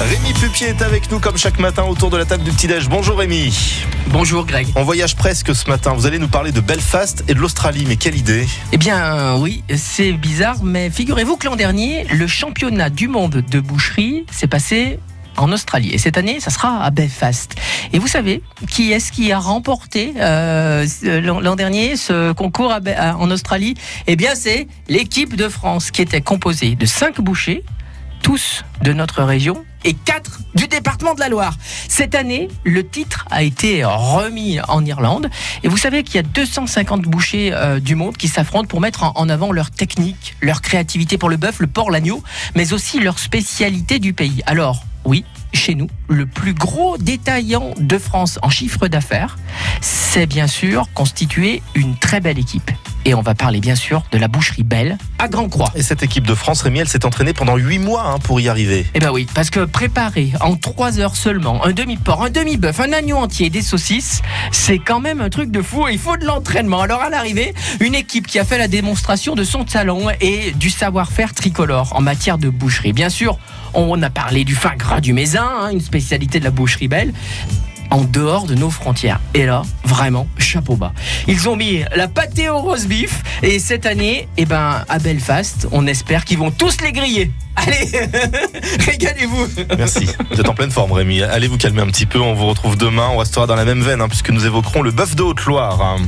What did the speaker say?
Rémi Pupier est avec nous comme chaque matin autour de la table du petit-déj. Bonjour Rémi. Bonjour Greg. On voyage presque ce matin. Vous allez nous parler de Belfast et de l'Australie. Mais quelle idée Eh bien oui, c'est bizarre, mais figurez-vous que l'an dernier, le championnat du monde de boucherie s'est passé en Australie. Et cette année, ça sera à Belfast. Et vous savez qui est-ce qui a remporté euh, l'an dernier ce concours en Australie? Eh bien, c'est l'équipe de France qui était composée de cinq bouchers, tous de notre région et 4 du département de la Loire. Cette année, le titre a été remis en Irlande. Et vous savez qu'il y a 250 bouchers euh, du monde qui s'affrontent pour mettre en, avant leur technique, leur créativité pour le bœuf, le porc, l'agneau, mais aussi leur spécialité du pays. Alors, oui, chez nous, le plus gros détaillant de France en chiffre d'affaires, c'est bien sûr constituer une très belle équipe. Et on va parler bien sûr de la boucherie Belle à Grand Croix. Et cette équipe de France, Rémi, elle s'est entraînée pendant 8 mois hein, pour y arriver. Eh bien oui, parce que préparer en 3 heures seulement un demi-porc, un demi-bœuf, un agneau entier, des saucisses, c'est quand même un truc de fou. Il faut de l'entraînement. Alors à l'arrivée, une équipe qui a fait la démonstration de son talent et du savoir-faire tricolore en matière de boucherie. Bien sûr, on a parlé du fin gras du Mézin, hein, une spécialité de la boucherie Belle en dehors de nos frontières. Et là, vraiment, chapeau bas. Ils ont mis la pâté au rose beef et cette année, eh ben, à Belfast, on espère qu'ils vont tous les griller. Allez, régalez-vous. Merci. Vous êtes en pleine forme, Rémi. Allez vous calmer un petit peu. On vous retrouve demain. On restera dans la même veine, hein, puisque nous évoquerons le bœuf de Haute-Loire.